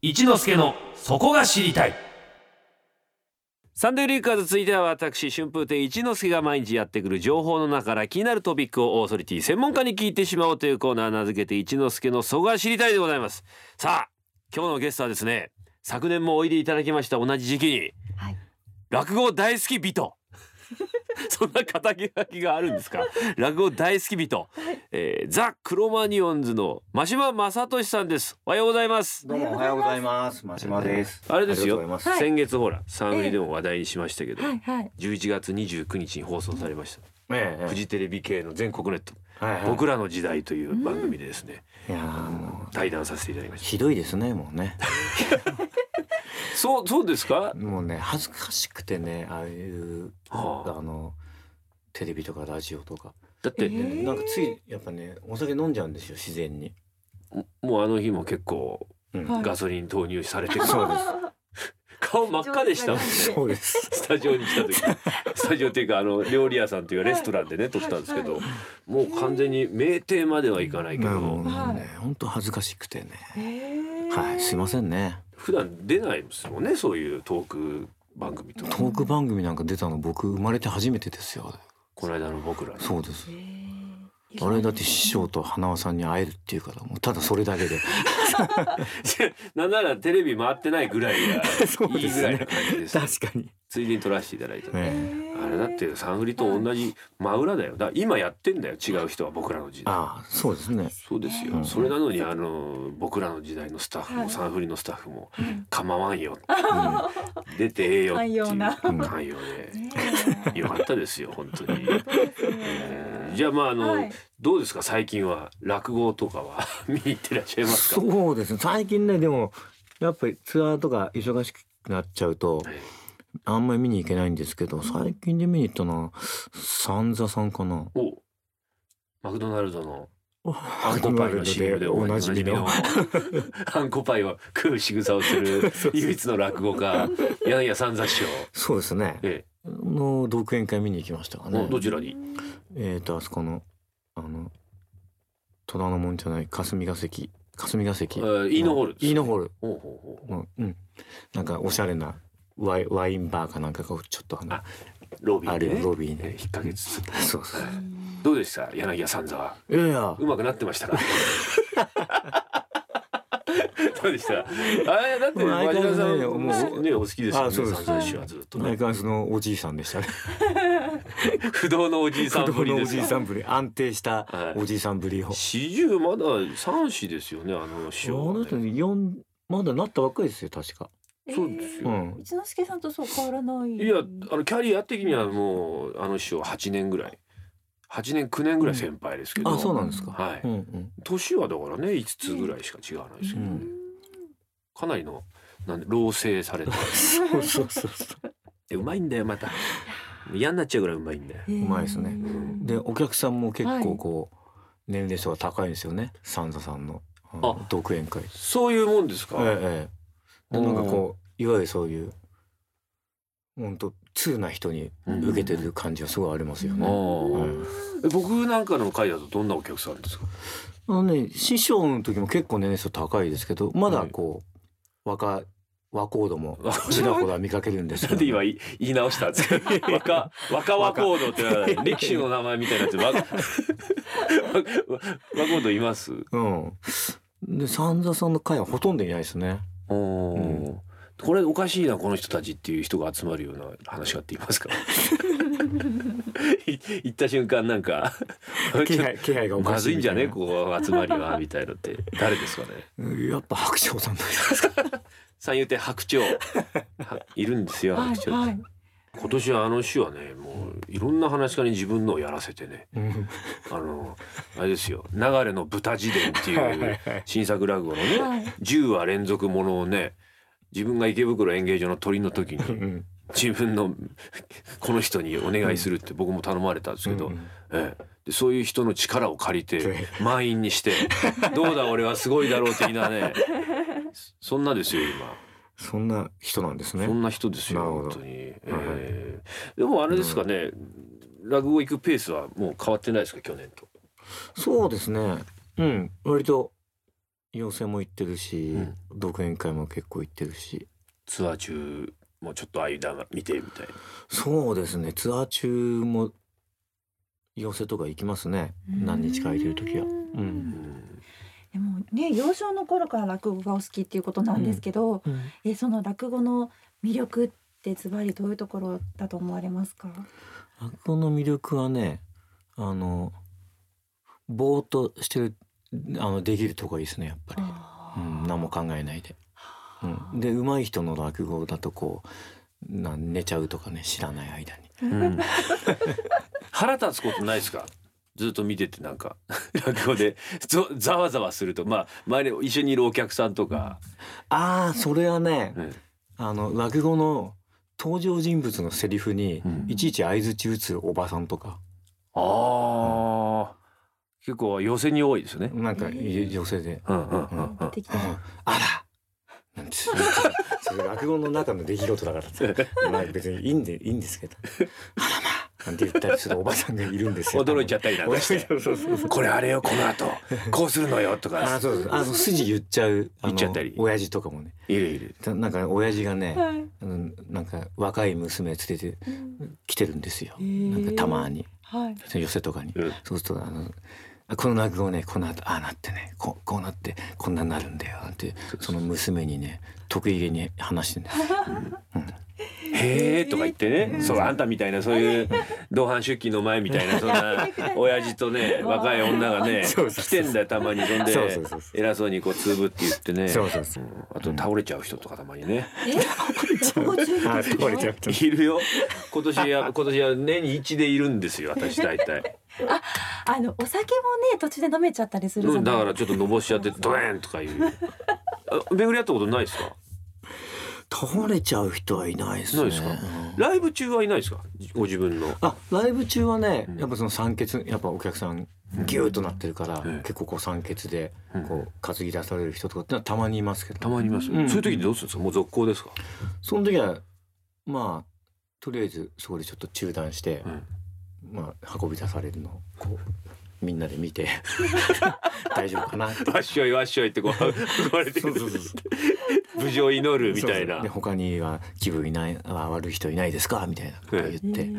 一之助のそこが知りたい。サンデーリーカーズ続いては私春風亭一之輔が毎日やってくる情報の中から気になるトピックをオーソリティ専門家に聞いてしまおうというコーナー名付けて一之輔のそこが知りたいでございます。さあ今日のゲストはですね昨年もおいでいただきました同じ時期に、はい。落語大好き人 そんな肩書きがあるんですか？落語大好き人、えーザ・クロマニオンズの真島正俊さんです。おはようございます。どうもおはようございます。真島です。あれですよ。先月ほらサンでも話題にしましたけど、はいはい。11月29日に放送されました、ええフジテレビ系の全国ネット、はいはい。僕らの時代という番組でですね、いやーもう。対談させていただきましひどいですねもうね。たそうそうですか、もうね恥ずかしくてねああいうはあ。あのテレビとかラジオとか、だって、えー。なんかついやっぱねお酒飲んじゃうんですよ自然に。もうあの日も結構うん。はい。ガソリン投入されてる、そうです。顔真っ赤でしたもんね。そうです。スタジオに来た時。スタジオっていうかあの料理屋さんというかレストランでね撮ったんですけどもう完全に酩酊まではいかないけど。本当恥ずかしくてね。えー。はいすいませんね。普段出ないですもんねそういうトーク番組とかトーク番組なんか出たの僕生まれて初めてですよ。この間の僕らのそうですえ。ーあれだって師匠と花輪さんに会えるっていうからもうただそれだけで。なんならテレビ回ってないぐらいが そうですねいいぐらいな感じです確かに。ついでに撮らせていただいて、ねあれだってサンフリと同じ真裏だよ。だ今やってんだよ違う人は僕らの時代。ああそうですね。そうですよ、うん。それなのにあの僕らの時代のスタッフも、はい。サンフリのスタッフもうん。構わんよ。出てええよっていう。寛容な。寛容で。よかったですよ本当に、えーじゃあまああの、はい。どうですか？最近は落語とかは？見に行ってらっしゃいますか？そうですね。最近ねでもやっぱりツアーとか忙しくなっちゃうとはいあんまり見に行けないんですけど最近で見に行ったのは三座さんかな。おマクドナルドのあアんこパイの CM でおなじみの。あんこパイを食う仕草をする 唯一の落語家。柳家三座師匠、そうですね。えの独演会見に行きましたかえ、ね。どちらに？えっ、とあそこのあの戸田の門じゃない霞が関。霞が関。えーイーノホールイーノホール。ほうほうほう。のうん。なんかおしゃれなワイワインバーかなんかがちょっとあのあロビーで、ね、ロビーにえー引っ掛けつつそう。そう。どうでした？柳家三座は。いやいや。うまくなってましたか？どうでした？あれだってもう相変わらずね真島さんねお好きですよねあそうです。三座師匠はずっとね。のおじいさんでしたね。不動のおじいさん子ぶりんぶり。安定したはい。おじいさんぶりを。四十まだ三子ですよねあの師あ匠はね。の人四まだなったばっかりですよ確か。そうですよ、うん。一之輔さんとそう変わらない？いやあのキャリア的にはもうあの師匠は8年ぐらい8年9年ぐらい先輩ですけど、あそうなんですか。はいうんうん。年はだからね5つぐらいしか違わないですけど、うんかなりのなんで老成されてそうそうそうそう。でうまいんだよまた嫌になっちゃうぐらいうまいんだよううまいですねんでお客さんも結はい構こう年齢層が高いんですよね。三座さんのああの独演会。そういうもんですか、ええええ。でなんかこういわゆるそういう本当通な人に受けてる感じはすごいありますよね。僕なんかの会だとどんなお客さんですか？あのね師匠の時も結構年齢層高いですけどまだこう若若人もちらほら見かけるんですけどなんで今言い直したんですか？若若和コードってのは力士の名前みたいになって若和コードいます？うん。で三座さんの会はほとんどいないですね。うん。これおかしいなこの人たちっていう人が集まるような話があって言いますか。い行った瞬間なんか 気配 気配がおかしいまずいんじゃねここ集まりはみたいのって。誰ですかね？いなやっぱ白鳥さんですか。三遊亭白鳥。はいるんですよはい白鳥、はい。今年はあの週はねもういろんな話し家に自分のをやらせてね。うん。あのあれですよ「流れの豚自伝」ってはいうはい。新作落語のねはい。10話連続ものをね自分が池袋演芸場の鳥の時にうん自分のこの人にお願いするって僕も頼まれたんですけど、うんええ、でそういう人の力を借りてえ満員にして「どうだ俺はすごいだろう」的なねそんなですよ今そんな人なんですね。そ。んな人ですよ本当に、ええでもあれですかね、落語行くペースはもう変わってないですか去年と。そうですね。うん。割と寄席も行ってるし、うん。独演会も結構行ってるし。ツアー中もちょっと間が見てみたいな。そうですね。ツアー中も寄席とか行きますね。何日か空いてる時は。ううんんでもね幼少の頃から落語がお好きっていうことなんですけど、えその落語の魅力ってズバリどういうところだと思われますか？落語の魅力はねあのぼーっとしてるあのできるとこがいいですねやっぱり、うん、何も考えないで。うん、で上手い人の落語だとこうな寝ちゃうとかね知らない間に。うん。腹立つことないですか？ずっと見ててなんか 落語でぞざわざわするとまあ周りに一緒にいるお客さんとか、ああそれはね、うんあの落語の登場人物のセリフにうん。いちいち相槌打つおばさんとか、ああ結構寄せに多いですよね。なんかへー。女性で。うんうんうんうん。出てきた。うん。あら。なんて。それ落語の中の出来事だからさ。まあ別にいいんでいいんですけど。あらまあなんて言ったりするおばさんがいるんですよ。驚いちゃったりなんかして。そうそうそうそう。これあれよこの後。こうするのよとあかそうそう。あの筋言っちゃう言っちゃったり。親父とかもね。いるいる。たなんか親父がね、はい。あのなんか若い娘連れてうん来てるんですよ。なんかたまに。はい。寄せとかに、うん。そうするとあのあこの落語ねこの後ああなってね。こうこうなってこんなになるんだよなんてその娘にね得意げに話してんです。よ、うん へえとか言ってね、うん。そうあんたみたいなそういう同伴出勤の前みたいなそんな 親父とね若い女がね 来てんだよたまに。そんで偉そうにこうつぶって言ってね。あと倒れちゃう人とかたまにね。いるよ。今年や今年は年に一でいるんですよ私大体、あのお酒もね途中で飲めちゃったりする。だからちょっとのぼしちゃってドエーンとかいう。あ巡り合ったことないですか？倒れちゃう人はいないですね。ですか。うん。ライブ中はいないですか？ご自分の。あライブ中はねうん。やっぱその酸欠やっぱお客さんギューッとなってるから、うん。結構こう酸欠でうん。こう担ぎ出される人とかってのはたまにいますけど。たまにいます、うん。そういう時どうするんですか？もう続行ですか、その時はまあとりあえずそこでちょっと中断して、うん。まあ運び出されるのをこうみんなで見て 大丈夫かなって。わっしょいわっしょいってこう言われてる。そうそうそう無事を祈るみたいな。で他には気分いないあ悪い人いないですか？みたいなことを言って、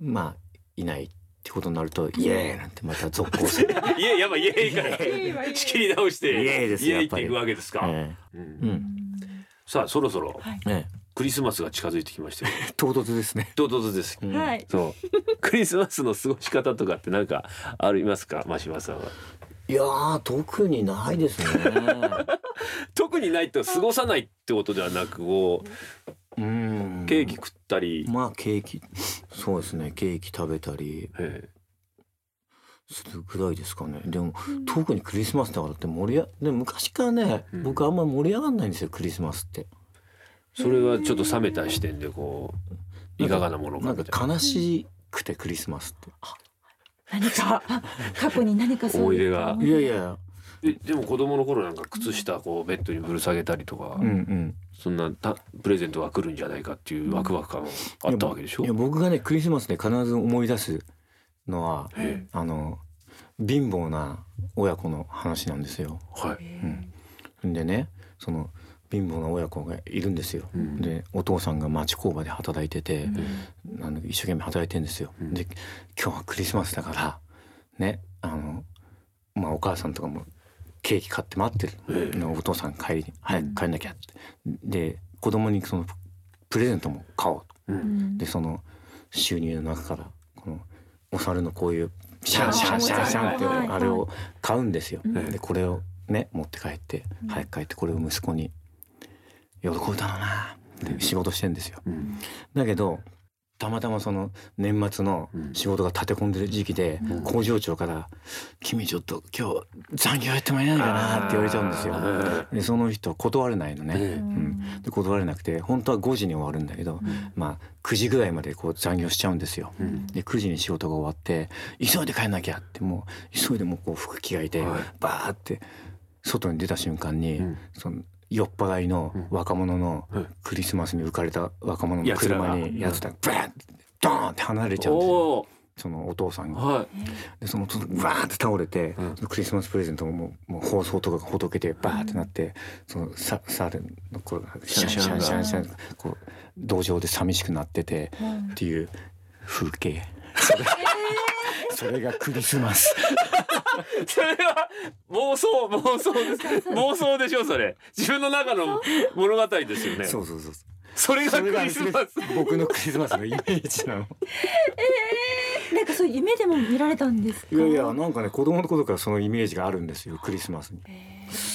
まあいないってことになるとイエーイなんてまた続行する、いえやっぱイエーイから。イエーイはイエーイ。仕切り直してイエーイですよイエーイっていくわけですか、えうん。えうん。さあそろそろはい。ええ。クリスマスが近づいてきましたよ。唐突ですね、唐突です。うん。はい。そう。クリスマスの過ごし方とかってなんかありますか？真島さんはいやー特にないですね。特にないと過ごさないってことではなくこううん。ケーキ食ったり、まあケーキそうですね。ケーキ食べたり。えするぐらいですかね。でも特にクリスマスだからって盛り上でも昔からね、うん。僕あんま盛り上がんないんですよクリスマスって。えそれはちょっと冷めた視点でこういかがなものかな。んか悲しくてクリスマスっ何か過去に何かそういった思ていやいや。えでも子供の頃なんか靴下こうベッドにぶる下げたりとか、うんうん。そんなたプレゼントが来るんじゃないかっていうワクワク感あったわけでしょ？いや僕がねクリスマスで必ず思い出すのはえあの貧乏な親子の話なんですよ。えはい、うん、でねその貧乏な親子がいるんですよ。うん。でお父さんが町工場で働いてて、あの一生懸命働いてんですよ。うん。で今日はクリスマスだからねあのまあお母さんとかもケーキ買って待ってる、ええ。お父さん帰りに早く帰んなきゃ。って。で子供にそのプレゼントも買おうと。ううん。んでその収入の中からこのお猿のこういうシャンシャンシャンシャンってはい。あれを買うんですよ。うん。でこれをね持って帰ってうん。早く帰ってこれを息子に喜ぶだろうな。って仕事してんですよ。うん。だけどたまたまその年末のうん。仕事が立て込んでる時期でうん。工場長から「君ちょっと今日残業やってもらえないかな」って言われちゃうんですよ。でその人は断れないのね。ええ。うん。で断れなくて本当は5時に終わるんだけど、うん。まあ9時ぐらいまでこう残業しちゃうんですよ。うん。で9時に仕事が終わって急いで帰んなきゃってもう急いでもうこう服着替えて、はい。バーって外に出た瞬間に、うん。その酔っ払いの若者のうんクリスマスに浮かれた若者の車にやつらバーンってドーンって離れちゃうんですよ。そのお父さんが。はでそのとバーって倒れて、うん。クリスマスプレゼントももう放送とかがほどけてバーってなって、そのさサーレンのこうシャンシャンシャンシャンこう道場で寂しくなっててっていう風景。それがクリスマス。い。それは妄想妄想です。妄想でしょそれ。自分の中の物語ですよね。そうそうそう。それがクそれがリスマス。僕のクリスマスのイメージなの。なんかそういう夢でも見られたんですか？いやいやなんかね子供の頃からそのイメージがあるんですよクリスマスに。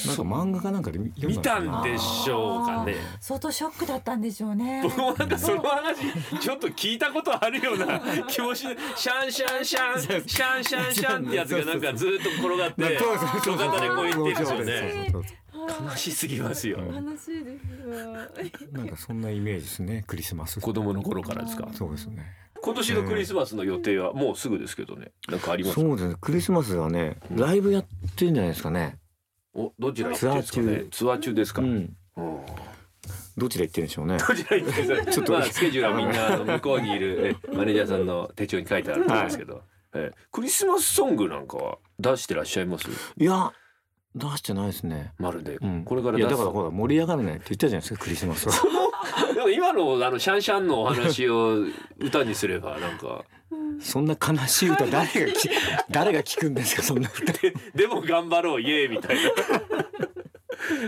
なんか漫画かなんかで読見たんででしょうかね。相当ショックだったんでしょうね僕もなんかその話ちょっと聞いたことあるような 気もしシャンシャンシャンシャンシャンシャンってやつがなんかずっと転がって路肩でこう言ってるんですよね。悲しすぎますよ。悲しいですなんかそんなイメージですねクリスマス。子供の頃からですか？そうですね。今年のクリスマスの予定はもうすぐですけどね。なんかありますか？そうですねクリスマスはねライブやってるんじゃないですかね。おどちら行ってるんですかね？ツアー中ですか？ううんん。どちら行ってるんでしょうね。どちら行ってるんですか？ちょっとまあスケジュールはみんな向こうにいる えマネージャーさんの手帳に書いてあるんですけど。えクリスマスソングなんかは出してらっしゃいます？いや出してないですね。まるで、うん。これからいやだからほら盛り上がらないって言ったじゃないですかクリスマスは。でも今のあのシャンシャンのお話を歌にすればなんか そんな悲しい歌 誰がき誰が聞くんですかそんな歌。でも頑張ろうイエーイみたいな。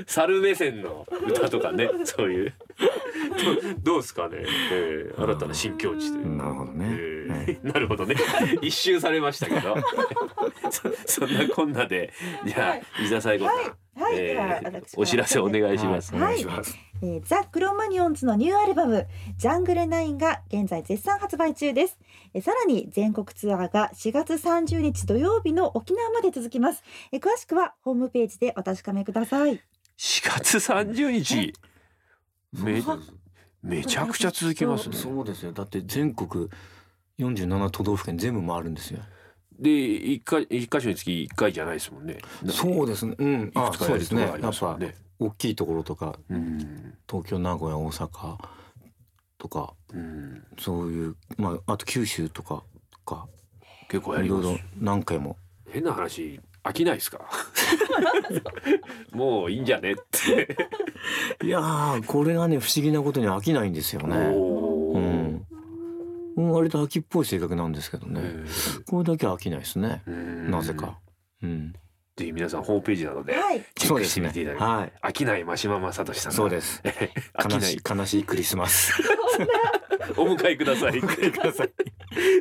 猿目線の歌とかねそういう。どどうですかね、えー新たな新境地で、なるほどね。えーなるほどね。一周されましたけど。そそんなこんなでじゃあ伊沢最後の、はい、えお知らせお願いします、はい。お願いします。えーザ・クロマニオンズのニューアルバム「ジャングルナイン」が現在絶賛発売中です、えーさらに全国ツアーが4月30日土曜日の沖縄まで続きます、えー詳しくはホームページでお確かめください。4月30日めめちゃくちゃ続きますね。そうですよ。だって全国47都道府県全部回るんですよ。で一回一箇所につき一回じゃないですもんね。そうですね。うん。いくあ、つかですね大きいところとかうん東京、名古屋、大阪とかうんそういうまああと九州とかか結構やりますいろいろ何回も。変な話飽きないですか？もういいんじゃねっていやーこれがね不思議なことに飽きないんですよね。うん。うん割と秋っぽい性格なんですけどね。えこれだけは飽きないですね。ーなぜか。うん。ぜひ皆さんホームページなどではいチェックしてみていただきはい。飽きない真島正俊さんそうです 悲しい悲しいクリスマス。お迎えくださいお迎えください。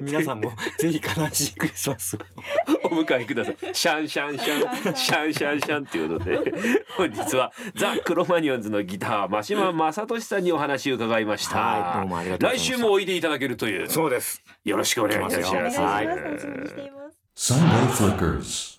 皆さんも ぜひ悲しいクリスマスを。お迎えください。シャンシャンシャン、シャンシャンシャンっていうことで、本日はザ・クロマニオンズのギター、真島正俊さんにお話を伺いました。はいどうもありがとうござい来週もおいでいただけるという、そうです。よろしくお願いいたします Sunday Flickers.